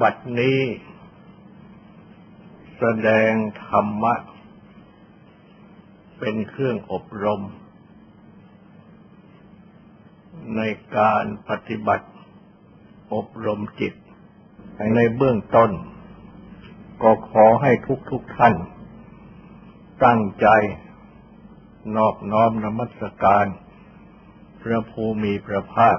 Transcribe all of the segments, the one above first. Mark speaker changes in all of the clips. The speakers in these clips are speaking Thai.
Speaker 1: บัดนี้ แสดงธรรมะ เป็นเครื่องอบรม ในการปฏิบัติ อบรมจิต ในเบื้องต้น ก็ขอให้ทุกทุกท่าน ตั้งใจ นอบน้อมนมัสการ พระภูมิพระภาค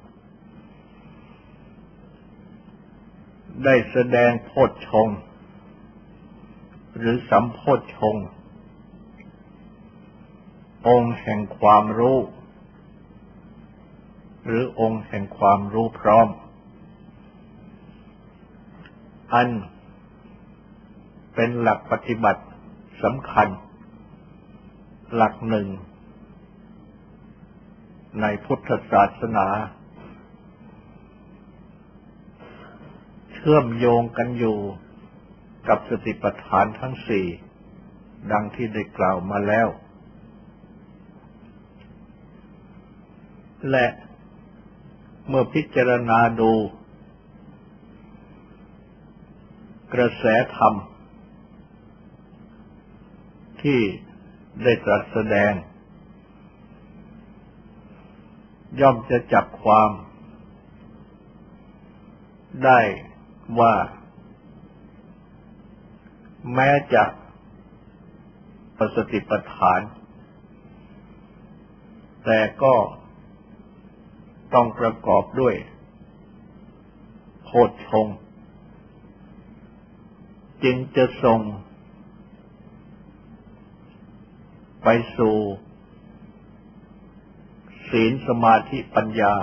Speaker 1: ได้แสดงโพชฌงค์หรือสัมโพชฌงค์องค์แห่งความรู้ หรือองค์แห่งความรู้พร้อม อันเป็นหลักปฏิบัติสำคัญ หลักหนึ่ง ในพุทธศาสนา เชื่อมโยงกันอยู่กับสติปัฏฐานทั้งสี่ ดังที่ได้กล่าวมาแล้ว และเมื่อพิจารณาดู กระแสธรรม ที่ได้ตรัสแสดง ย่อมจะจับความได้ ว่า แม้จะประสติปัฏฐาน แต่ก็ต้องประกอบด้วยโพชฌงจึงจะส่งไปสู่ศีลสมาธิปัญญา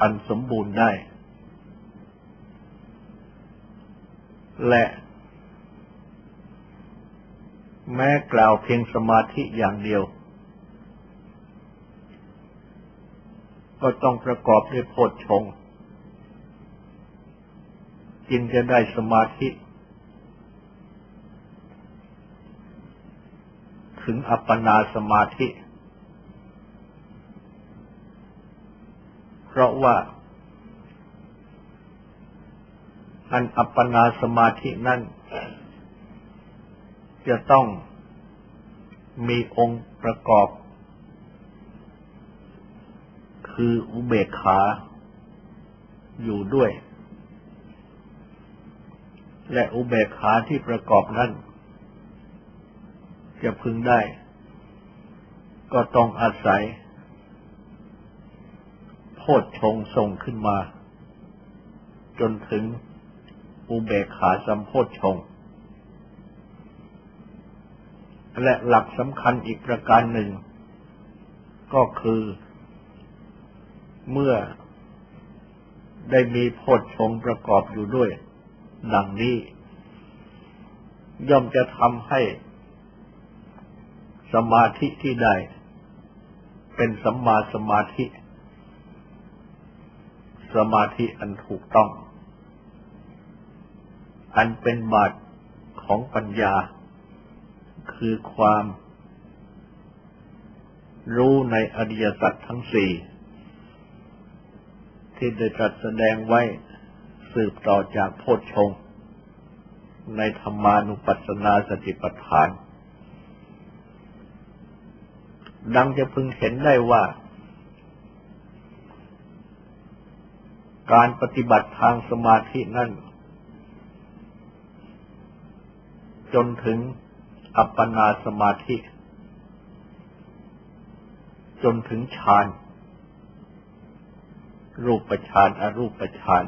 Speaker 1: อันสมบูรณ์ได้ และ แม้กล่าวเพียงสมาธิอย่างเดียว ก็ต้องประกอบด้วยโพชฌงจึงจะได้สมาธิ ถึงอัปปนาสมาธิ เพราะว่า อันอัปปนาสมาธินั้นจะต้องมีองค์ประกอบ คืออุเบกขาอยู่ด้วย และอุเบกขาที่ประกอบนั้น จะพึงได้ ก็ต้องอาศัยโพชฌงส่งขึ้นมา จนถึง อุเบกขาสัมโพชฌงและหลักสำคัญอีกประการหนึ่ง ก็คือ เมื่อได้มีโพชฌงประกอบอยู่ด้วย ดังนี้ ย่อมจะทำให้ สมาธิที่ได้ เป็นสัมมาสมาธิ สมาธิอันถูกต้อง อันเป็นบาทของปัญญา คือความ รู้ในอริยสัจทั้งสี่ ที่ได้ตรัสแสดงไว้สืบต่อจากโพชฌงในธรรมานุปัสสนาสติปัฏฐาน ดังจะพึงเห็นได้ว่า การปฏิบัติทางสมาธินั้น จนถึงอัปปนาสมาธิ จนถึงฌาน รูปฌานอรูปฌาน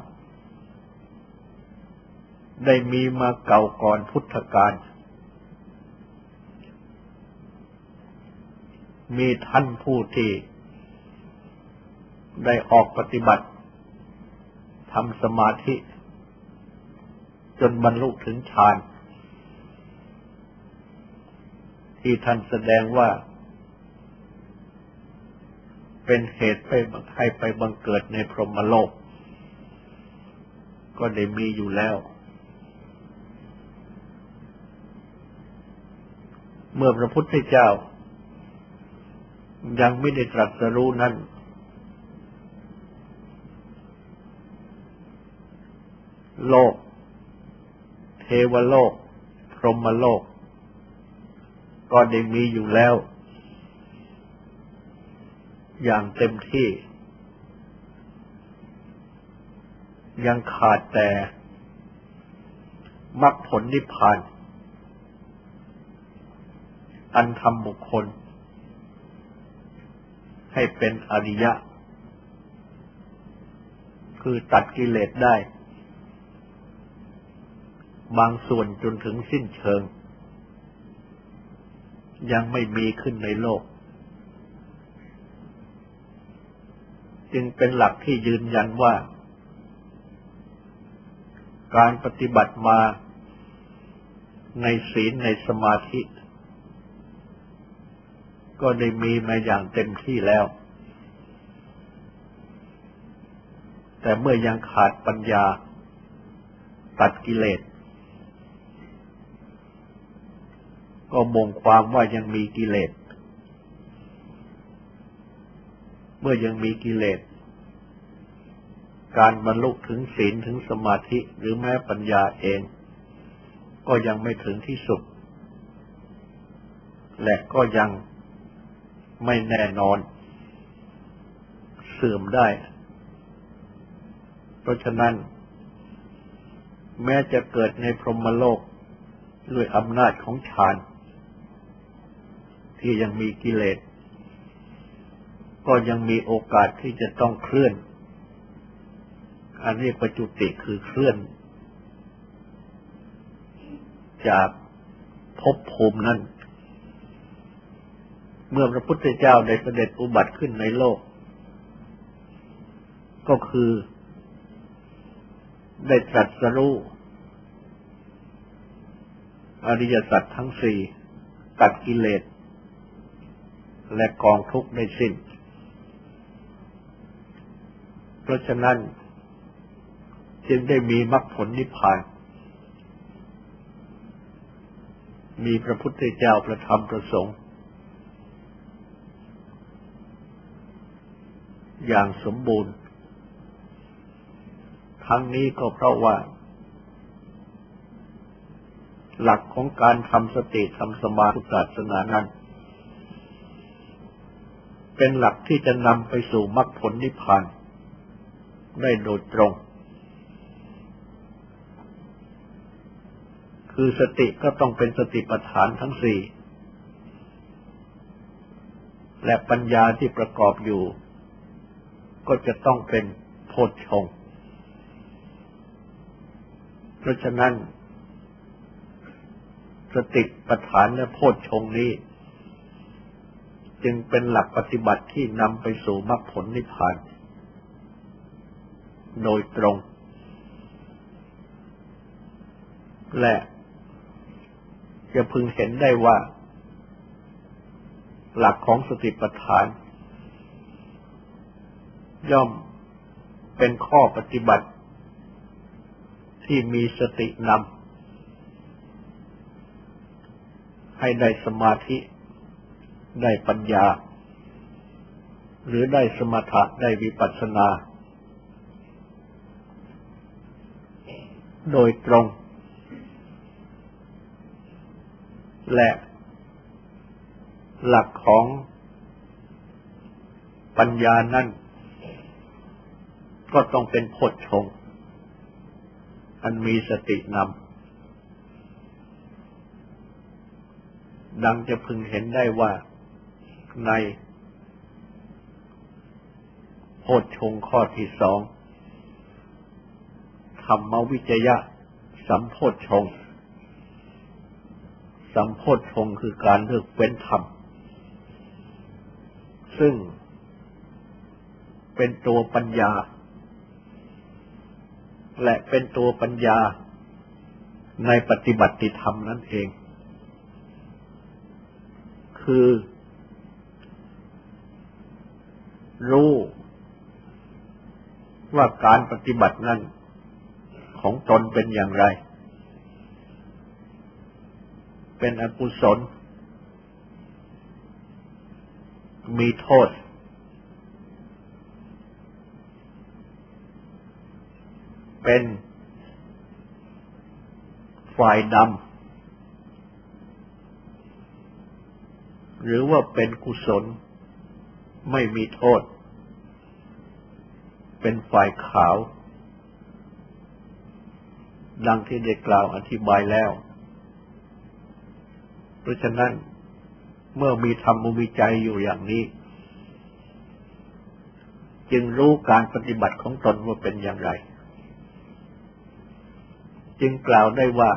Speaker 1: ได้มีมาเก่าก่อนพุทธกาลมีท่านผู้ที่ได้ออกปฏิบัติทำสมาธิ จนบรรลุถึงฌาน ที่ท่านแสดงว่า เป็นเหตุไปให้ไปบังเกิดในพรหมโลก ก็ได้มีอยู่แล้ว เมื่อพระพุทธเจ้า ยังไม่ได้ตรัสรู้นั้นโลก เทวโลก พรหมโลก ก็ได้มีอยู่แล้ว อย่างเต็มที่ ยังขาดแต่มรรคผลนิพพาน อันทำบุคคล ให้เป็นอริยะ คือตัดกิเลสได้ บางส่วนจนถึงสิ้นเชิง ยังไม่มีขึ้นในโลก จึงเป็นหลักที่ยืนยันว่า การปฏิบัติมาในศีลในสมาธิ ก็ได้มีมาอย่างเต็มที่แล้ว แต่เมื่อยังขาดปัญญาตัดกิเลส ก็บ่งความว่ายังมีกิเลส เมื่อยังมีกิเลส การบรรลุถึงศีลถึงสมาธิหรือแม้ปัญญาเอง ก็ยังไม่ถึงที่สุด และก็ยังไม่แน่นอน เสื่อมได้ เพราะฉะนั้น แม้จะเกิดในพรหมโลกด้วยอำนาจของฌาน ที่ยังมีกิเลส ก็ยังมีโอกาสที่จะต้องเคลื่อน อันนี้ประจุติคือเคลื่อน จากภพภูมินั้น เมื่อพระพุทธเจ้าได้เสด็จอุบัติขึ้นในโลก ก็คือได้ตรัสรู้อริยสัจทั้งสี่ตัดกิเลส และกองทุกข์ในสิ้น เพราะฉะนั้น จึงได้มีมรรคผลนิพพาน มีพระพุทธเจ้าประธรรมประสงค์ อย่างสมบูรณ์ทั้งนี้ก็เพราะว่า หลักของการทำสติทำสมาธิศาสนานั้น เป็นหลักที่จะนำไปสู่มรรคผลนิพพานได้โดยตรง คือสติก็ต้องเป็นสติปัฏฐานทั้งสี่ และปัญญาที่ประกอบอยู่ ก็จะต้องเป็นโพชฌงเพราะฉะนั้น สติปัฏฐานและโพชฌงนี้ จึงเป็นหลักปฏิบัติที่นำไปสู่มรรคผลนิพพาน โดยตรง และจะพึงเห็นได้ว่า หลักของสติปัฏฐาน ย่อมเป็นข้อปฏิบัติ ที่มีสตินำให้ได้สมาธิ ได้ปัญญา หรือได้สมถะได้วิปัสสนา โดยตรง และหลักของปัญญานั้นก็ต้องเป็นโพชง อันมีสตินำ ดังจะพึงเห็นได้ว่า ในโพชฌงข้อที่สองธรรมวิจยะ สัมโพชฌงสัมโพชฌงคือการเลือกเว้นธรรม ซึ่งเป็นตัวปัญญา และเป็นตัวปัญญาในปฏิบัติธรรมนั่นเอง คือ รู้ว่าการปฏิบัตินั้นของตนเป็นอย่างไร เป็นอกุศล มีโทษ เป็นฝ่ายดำ หรือว่าเป็นกุศล ไม่มีโทษ เป็นฝ่ายขาว ดังที่ได้กล่าวอธิบายแล้ว เพราะฉะนั้นเมื่อมีธรรมวิจัยอยู่อย่างนี้ จึงรู้การปฏิบัติของตนว่าเป็นอย่างไร จึงกล่าวได้ว่า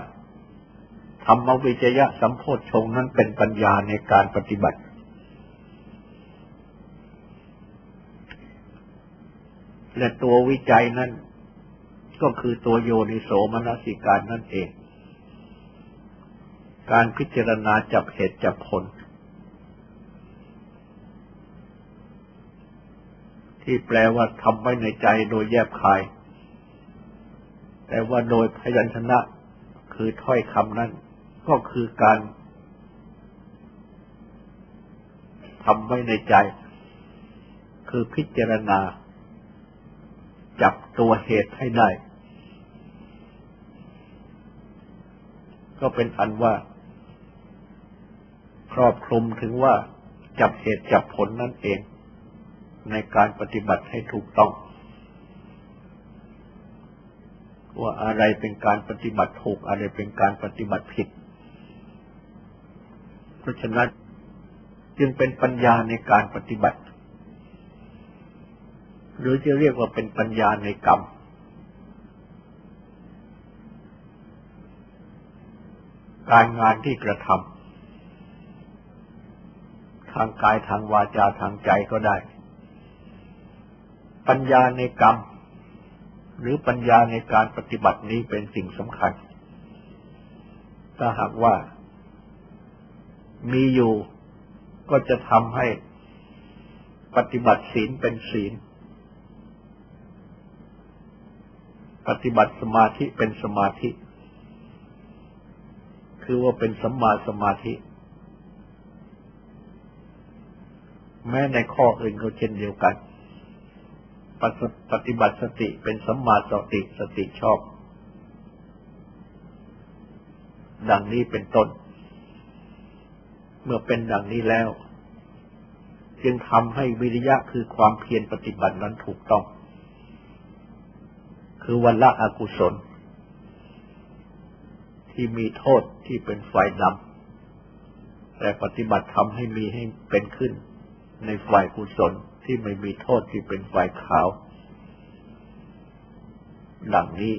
Speaker 1: ธรรมวิจยะสัมโพธชงนั้นเป็นปัญญาในการปฏิบัติ และตัววิจัยนั้น ก็คือตัวโยนิโสมนสิการนั่นเอง การพิจารณาจับเหตุจับผล ที่แปลว่าทำไว้ในใจโดยแยบคาย แต่ว่าโดยพยัญชนะคือถ้อยคำนั้น ก็คือการทำไว้ในใจ คือพิจารณา จับตัวเหตุให้ได้ ก็เป็นอันว่า ครอบคลุมถึงว่าจับเหตุจับผลนั่นเอง ในการปฏิบัติให้ถูกต้อง ว่าอะไรเป็นการปฏิบัติถูกอะไรเป็นการปฏิบัติผิด เพราะฉะนั้นจึงเป็นปัญญาในการปฏิบัติ หรือจะเรียกว่าเป็นปัญญาในกรรม การงานที่กระทำทางกายทางวาจาทางใจก็ได้ ปัญญาในกรรม หรือปัญญาในการปฏิบัตินี้เป็นสิ่งสำคัญ ถ้าหากว่า มีอยู่ก็จะทำให้ปฏิบัติศีลเป็นศีล ปฏิบัติสมาธิเป็นสมาธิ คือว่าเป็นสัมมาสมาธิ แม้ในข้ออื่นก็เช่นเดียวกัน ปฏิบัติสติเป็นสัมมาสติสติชอบ ดังนี้เป็นต้น เมื่อเป็นดังนี้แล้ว จึงทำให้วิริยะคือความเพียรปฏิบัตินั้นถูกต้อง คือวันละอกุศล ที่มีโทษที่เป็นฝ่ายดำแต่ปฏิบัติทำให้มีให้เป็นขึ้น ในฝ่ายกุศลที่ไม่มีโทษที่เป็นฝ่ายขาว ดังนี้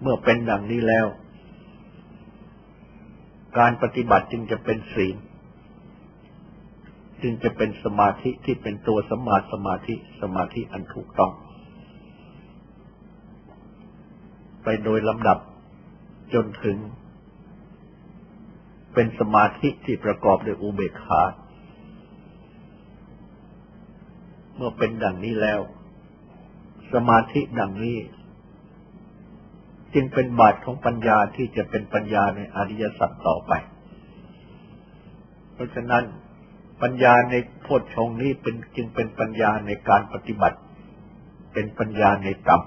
Speaker 1: เมื่อเป็นดังนี้แล้ว การปฏิบัติจึงจะเป็นศีลจึงจะเป็นสมาธิที่เป็นตัวสมาสมาธิสมาธิอันถูกต้อง ไปโดยลำดับจนถึง เป็นสมาธิที่ประกอบด้วยอุเบกขา เมื่อเป็นดังนี้แล้ว สมาธิดังนี้ จึงเป็นบาทของปัญญาที่จะเป็นปัญญาในอริยสัจต่อไป เพราะฉะนั้นปัญญาในโพชฌงนี้เป็นจึงเป็นปัญญาในการปฏิบัติ เป็นปัญญาในกรรม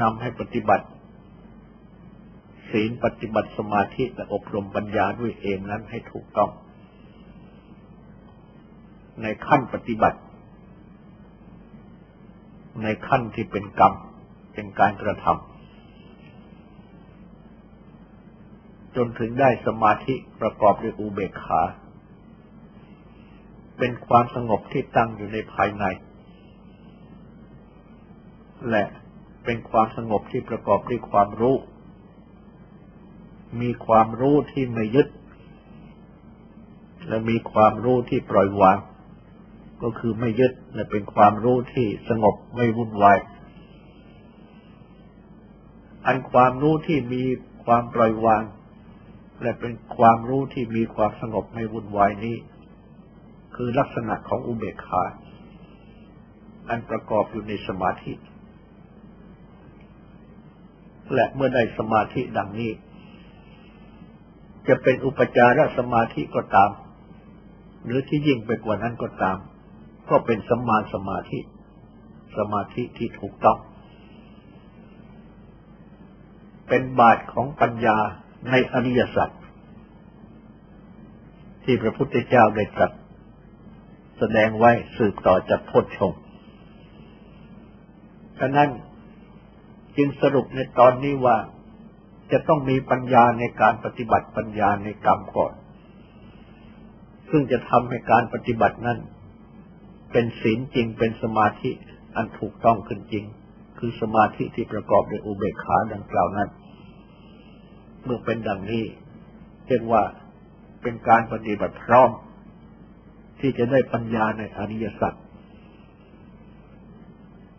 Speaker 1: นำให้ปฏิบัติ ศีลปฏิบัติสมาธิและอบรมปัญญาด้วยเองนั้นให้ถูกต้อง ในขั้นปฏิบัติ ในขั้นที่เป็นกรรม เป็นการกระทำจนถึงได้สมาธิประกอบด้วยอุเบกขา เป็นความสงบที่ตั้งอยู่ในภายใน และ เป็นความสงบที่ประกอบด้วยความรู้ มีความรู้ที่ไม่ยึด และมีความรู้ที่ปล่อยวาง ก็คือไม่ยึดและเป็นความรู้ที่สงบไม่วุ่นวาย อันความรู้ที่มีความปล่อยวาง และเป็นความรู้ที่มีความสงบไม่วุ่นวายนี้ คือลักษณะของอุเบกขา อันประกอบอยู่ในสมาธิ และเมื่อได้สมาธิดังนี้ จะเป็นอุปจารสมาธิก็ตาม หรือที่ยิ่งไปกว่านั้นก็ตาม ก็เป็นสัมมาสมาธิ สมาธิที่ถูกต้อง เป็นบาทของปัญญาในอริยสัจที่พระพุทธเจ้าได้ตรัสแสดงไว้สืบต่อจากพจชงฉะนั้น จึงสรุปในตอนนี้ว่า จะต้องมีปัญญาในการปฏิบัติปัญญาในกรรมก่อน ซึ่งจะทำให้การปฏิบัตินั้น เป็นศีลจริงเป็นสมาธิอันถูกต้องขึ้นจริง คือสมาธิที่ประกอบด้วยอุเบกขาดังกล่าวนั้น เมื่อเป็นดังนี้เรียกว่าเป็นการปฏิบัติพร้อม ที่จะได้ปัญญาในอริยสัจ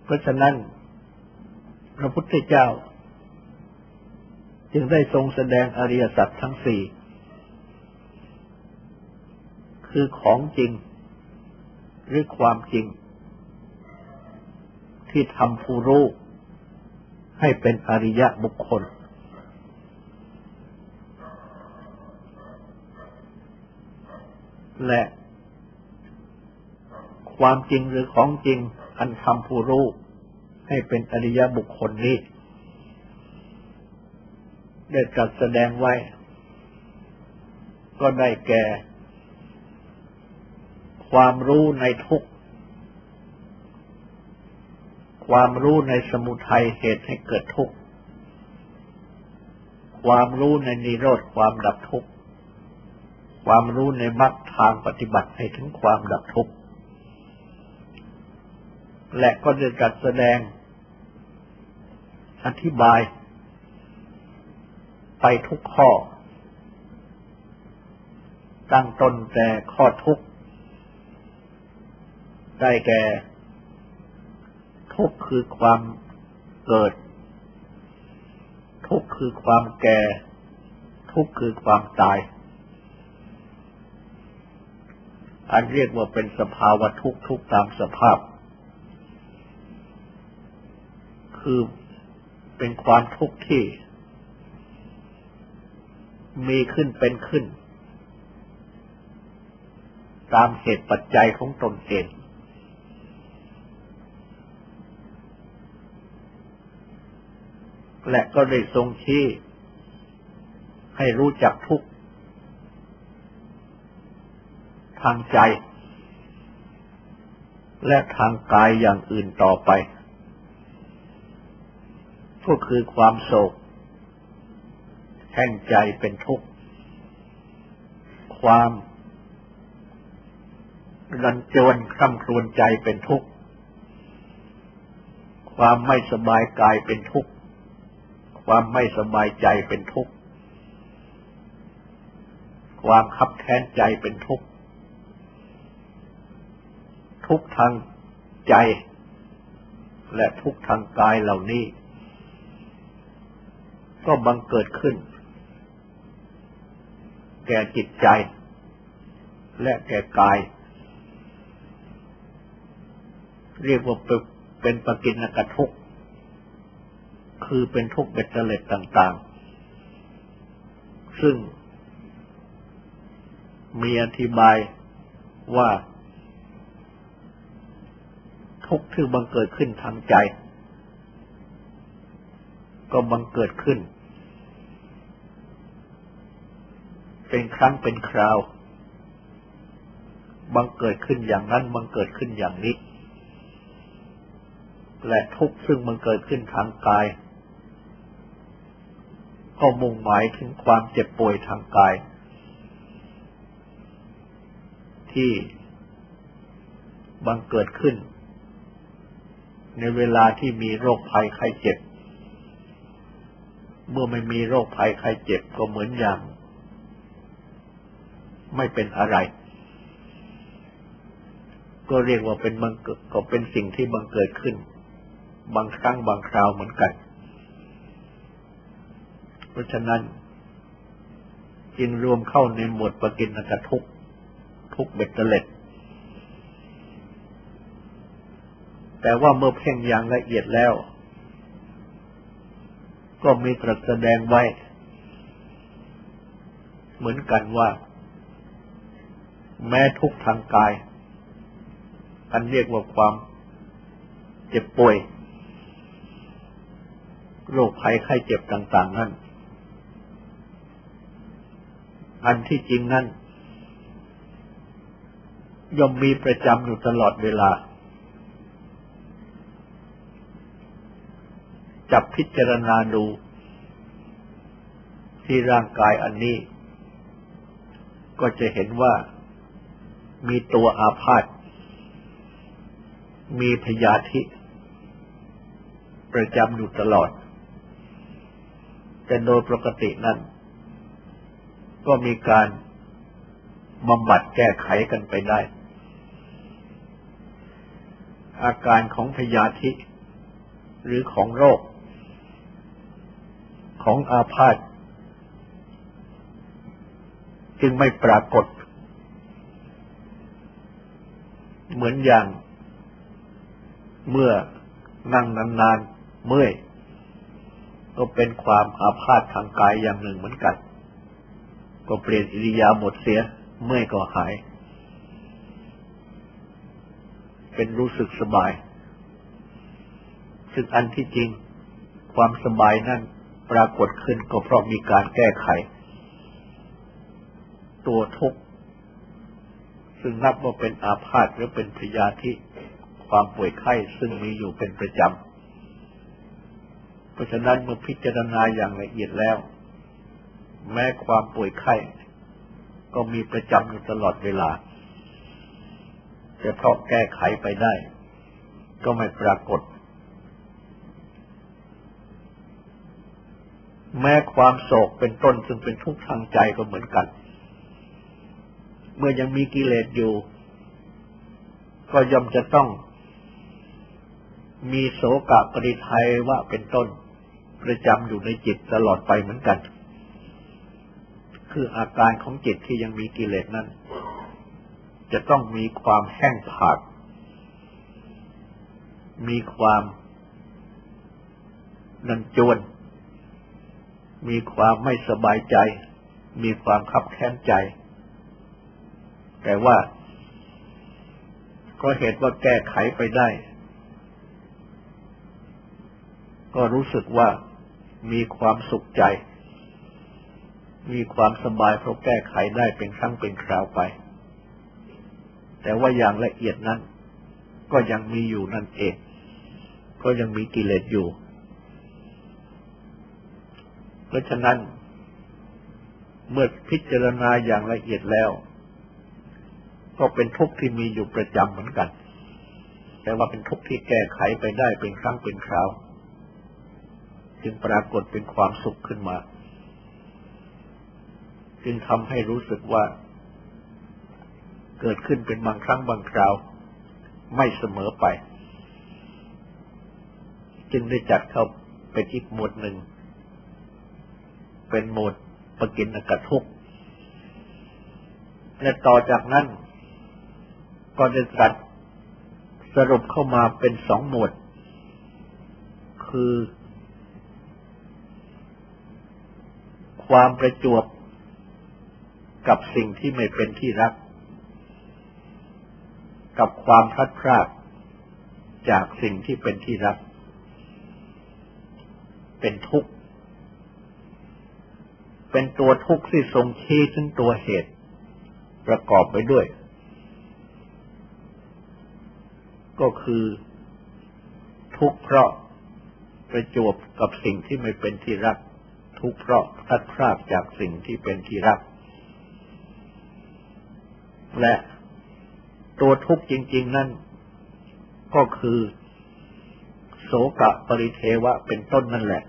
Speaker 1: เพราะฉะนั้น พระพุทธเจ้า จึงได้ทรงแสดงอริยสัจทั้งสี่ คือของจริง หรือความจริง ที่ทำผู้รู้ให้เป็นอริยบุคคล และความจริงหรือของจริงอันทำผู้รู้ ให้เป็นอริยบุคคลนี้ ได้ตรัสแสดงไว้ ก็ได้แก่ ความรู้ในทุกความรู้ในสมุทัยเหตุให้เกิดทุกข์ ความรู้ในนิโรธความดับทุกข์ ความรู้ในมรรคทางปฏิบัติให้ถึงความดับทุกข์ และก็จะจัดแสดง อธิบาย ไปทุกข้อ ตั้งต้นแต่ข้อทุกข์ได้แก่ ทุกข์คือความเกิด ทุกข์คือความแก่ ทุกข์คือความตาย อันเรียกว่าเป็นสภาวะทุกทุกตามสภาพ คือเป็นความทุกข์ที่ มีขึ้นเป็นขึ้น ตามเหตุปัจจัยของตนเองและก็ได้ทรงชี้ให้รู้จักทุกทางใจ และทางกายอย่างอื่นต่อไป ก็คือความโศก แห่งใจเป็นทุกข์ ความรันจวนคร่ำครวญใจเป็นทุกข์ ความไม่สบายกายเป็นทุกข์ ความไม่สบายใจเป็นทุกข์ ความขับแค้นใจเป็นทุกข์ ทุกทางใจ และทุกทางกายเหล่านี้ ก็บังเกิดขึ้น แก่จิตใจ และแก่กาย เรียกว่าเป็นปกินกทุกคือเป็นทุกเบ็ดเตล็ดต่าง ๆ ซึ่งมีอธิบายว่า ทุกข์ที่บังเกิดขึ้นทางใจ ก็บังเกิดขึ้น เป็นครั้งเป็นคราวบังเกิดขึ้นอย่างนั้นบังเกิดขึ้นอย่างนี้ และทุกข์ซึ่งบังเกิดขึ้นทางกาย ก็มุ่งหมายถึงความเจ็บป่วยทางกาย ที่บังเกิดขึ้น ในเวลาที่มีโรคภัยไข้เจ็บ เมื่อไม่มีโรคภัยไข้เจ็บก็เหมือนอย่าง ไม่เป็นอะไร ก็เรียกว่าเป็นบังเกิดก็เป็นสิ่งที่บังเกิดขึ้น บางครั้งบางคราวเหมือนกัน เพราะฉะนั้น จึงรวมเข้าในหมวดปกินกทุกทุกเบ็ดเตล็ดแต่ว่าเมื่อเพ่งอย่างละเอียดแล้ว ก็มีตรัสแสดงไว้ เหมือนกันว่า แม้ทุกทางกาย อันเรียกว่าความเจ็บป่วย โรคภัยไข้เจ็บต่าง ๆ นั้นอันที่จริงนั้นย่อมมีประจำอยู่ตลอดเวลา จับพิจารณาดู ที่ร่างกายอันนี้ ก็จะเห็นว่า มีตัวอาพาธมีพยาธิ ประจำอยู่ตลอด แต่โดยปกตินั้น ก็มีการบำบัดแก้ไขกันไปได้ อาการของพยาธิ หรือของโรค ของอาพาธจึงไม่ปรากฏ เหมือนอย่างเมื่อนั่งนานๆเมื่อย ก็เป็นความอาพาธทางกายอย่างหนึ่งเหมือนกัน ก็เปลี่ยนอิริยาบถเสีย เมื่อยก็หาย เป็นรู้สึกสบาย ซึ่งอันที่จริงความสบายนั่นปรากฏขึ้นก็เพราะมีการแก้ไข ตัวทุกข์ ซึ่งนับว่าเป็นอาพาธหรือเป็นพยาธิความป่วยไข้ซึ่งมีอยู่เป็นประจำ เพราะฉะนั้นเมื่อพิจารณาอย่างละเอียดแล้ว แม้ความป่วยไข้ ก็มีประจำอยู่ตลอดเวลาจะเพราะแก้ไขไปได้ ก็ไม่ปรากฏ แม้ความโศกเป็นต้นซึ่งเป็นทุกข์ทางใจก็เหมือนกัน เมื่อยังมีกิเลสอยู่ ก็ย่อมจะต้อง มีโศกะปริทัยว่าเป็นต้น ประจำอยู่ในจิตตลอดไปเหมือนกัน คืออาการของจิตที่ยังมีกิเลสนั้น จะต้องมีความแห้งผากมีความนันจวน มีความไม่สบายใจ มีความขับแค้นใจ แต่ว่า ก็เหตุว่าแก้ไขไปได้ ก็รู้สึกว่ามีความสุขใจ มีความสบายเพราะแก้ไขได้เป็นครั้งเป็นคราวไป แต่ว่าอย่างละเอียดนั้น ก็ยังมีอยู่นั่นเอง ก็ยังมีกิเลสอยู่ เพราะฉะนั้นเมื่อพิจารณาอย่างละเอียดแล้ว ก็เป็นทุกข์ที่มีอยู่ประจำเหมือนกัน แต่ว่าเป็นทุกข์ที่แก้ไขไปได้เป็นครั้งเป็นคราว จึงปรากฏเป็นความสุขขึ้นมา จึงทำให้รู้สึกว่า เกิดขึ้นเป็นบางครั้งบางคราว ไม่เสมอไป จึงได้จัดเข้าเป็นอีกหมวดหนึ่ง เป็นหมวดปกินกระทุกและต่อจากนั้น ก็ได้จัดสรุปเข้ามาเป็นสองหมวด คือ ความประจวบกับสิ่งที่ไม่เป็นที่รัก กับความพลัดพรากจากสิ่งที่เป็นที่รัก เป็นทุกข์ เป็นตัวทุกข์ที่ทรงชี้ถึงตัวเหตุ ประกอบไปด้วย ก็คือ ทุกข์เพราะประจวบกับสิ่งที่ไม่เป็นที่รัก ทุกข์เพราะพลัดพรากจากสิ่งที่เป็นที่รัก และตัวทุกข์จริง ๆ นั่น ก็คือ โสกะปริเทวะเป็นต้นนั่นแหละ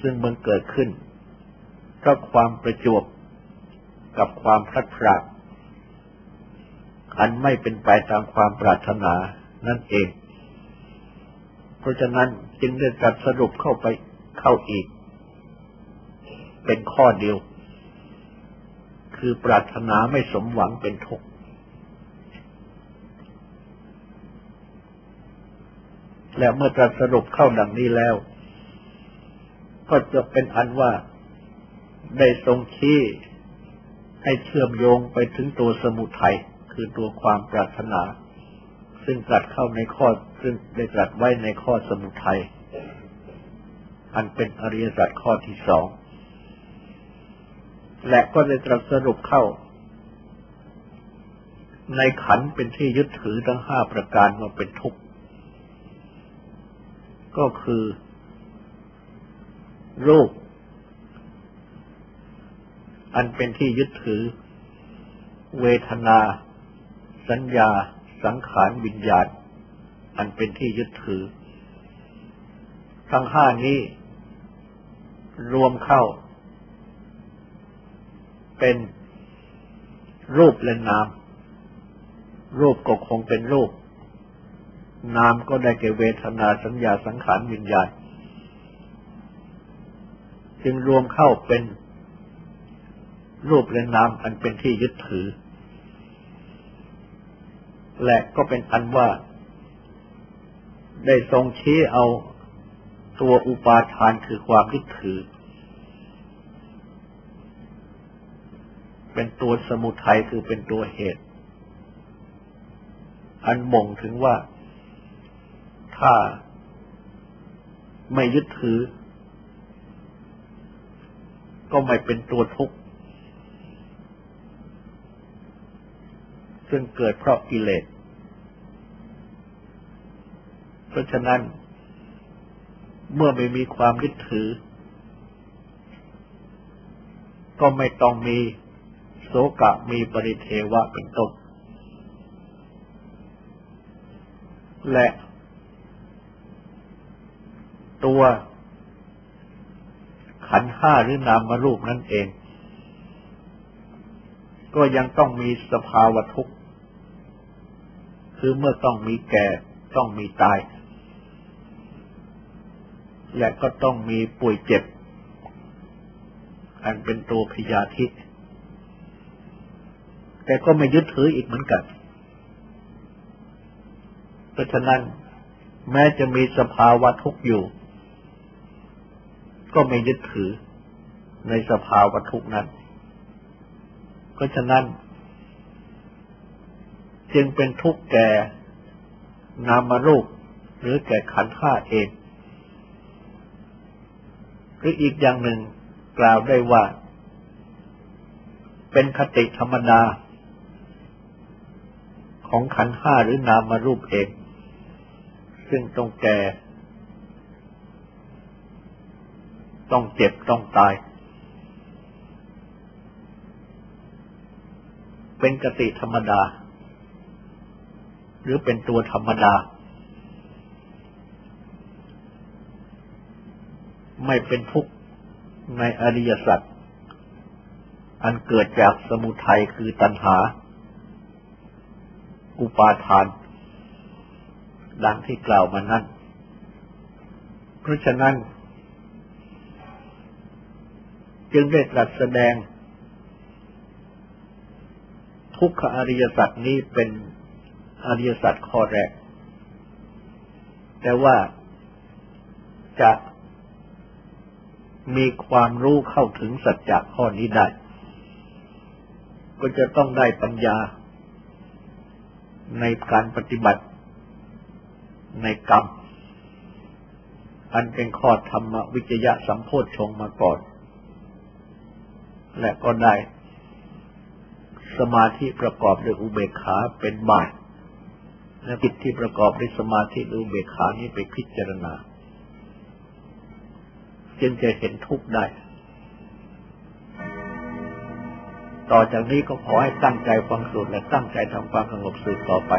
Speaker 1: ซึ่งมันเกิดขึ้นเพราะความประจวบกับความพลัดพราก อันไม่เป็นไปตามความปรารถนานั่นเอง เพราะฉะนั้นจึงได้จัดสรุปเข้าไปเข้าอีก เป็นข้อเดียว คือปรารถนาไม่สมหวังเป็นทุกข์และเมื่อตรัสสรุปเข้าดังนี้แล้ว ก็จะเป็นอันว่าได้ทรงชี้ให้เชื่อมโยงไปถึงตัวสมุทัย คือตัวความปรารถนา ซึ่งตรัสเข้าในข้อซึ่งได้ตรัสไว้ในข้อสมุทัยอันเป็นอริยสัจข้อที่สองและก็ได้ตรัสสรุปเข้า ในขันเป็นที่ยึดถือทั้งห้าประการว่าเป็นทุกข์ ก็คือ รูป อันเป็นที่ยึดถือ เวทนา สัญญาสังขารวิญญาณ อันเป็นที่ยึดถือ ทั้งห้านี้ รวมเข้า เป็นรูปและนาม รูปก็คงเป็นรูป นามก็ได้แก่เวทนาสัญญาสังขารวิญญาณ จึงรวมเข้าเป็นรูปและนามอันเป็นที่ยึดถือ และก็เป็นอันว่า ได้ทรงชี้เอาตัวอุปาทานคือความยึดถือ เป็นตัวสมุทัยคือเป็นตัวเหตุ อันม่งถึงว่า ถ้าไม่ยึดถือ ก็ไม่เป็นตัวทุกข์ ซึ่งเกิดเพราะกิเลส เพราะฉะนั้น เมื่อไม่มีความยึดถือ ก็ไม่ต้องมีโสกะมีปริเทวะเป็นต้นและ ตัวขันห้าหรือนามรูปนั่นเอง ก็ยังต้องมีสภาวะทุกข์ คือเมื่อต้องมีแก่ต้องมีตาย และก็ต้องมีป่วยเจ็บ อันเป็นตัวพยาธิ แต่ก็ไม่ยึดถืออีกเหมือนกัน เพราะฉะนั้น แม้จะมีสภาวะทุกข์อยู่ ก็ไม่ยึดถือในสภาวะทุกข์นั้น เพราะฉะนั้น จึงเป็นทุกข์แก่นามรูป หรือแก่ขันธ์ห้าเอง หรืออีกอย่างหนึ่งกล่าวได้ว่า เป็นคติธรรมดา ของขันธ์ห้าหรือนามรูปเอง ซึ่งต้องแก่ ต้องเจ็บต้องตาย เป็นกติธรรมดา หรือเป็นตัวธรรมดา ไม่เป็นทุกข์ในอริยสัจอันเกิดจากสมุทัยคือตัณหา อุปาทาน ดังที่กล่าวมานั้น เพราะฉะนั้น จึงได้ตรัสแสดง ทุกขอริยสัจนี้เป็นอริยสัจข้อแรก แต่ว่าจะมีความรู้เข้าถึงสัจจะข้อนี้ได้ ก็จะต้องได้ปัญญา ในการปฏิบัติ ในกรรม อันเป็นข้อธรรมวิจยะสัมโพธชงมาก่อน และก็ได้ สมาธิประกอบด้วยอุเบกขาเป็นบาตและจิตที่ประกอบด้วยสมาธิหรืออุเบกขานี้ไปพิจารณาจึงจะเห็นทุกข์ได้ ต่อจากนี้ก็ขอให้ตั้งใจฟังสูตรและตั้งใจทำความสงบสืบต่อไป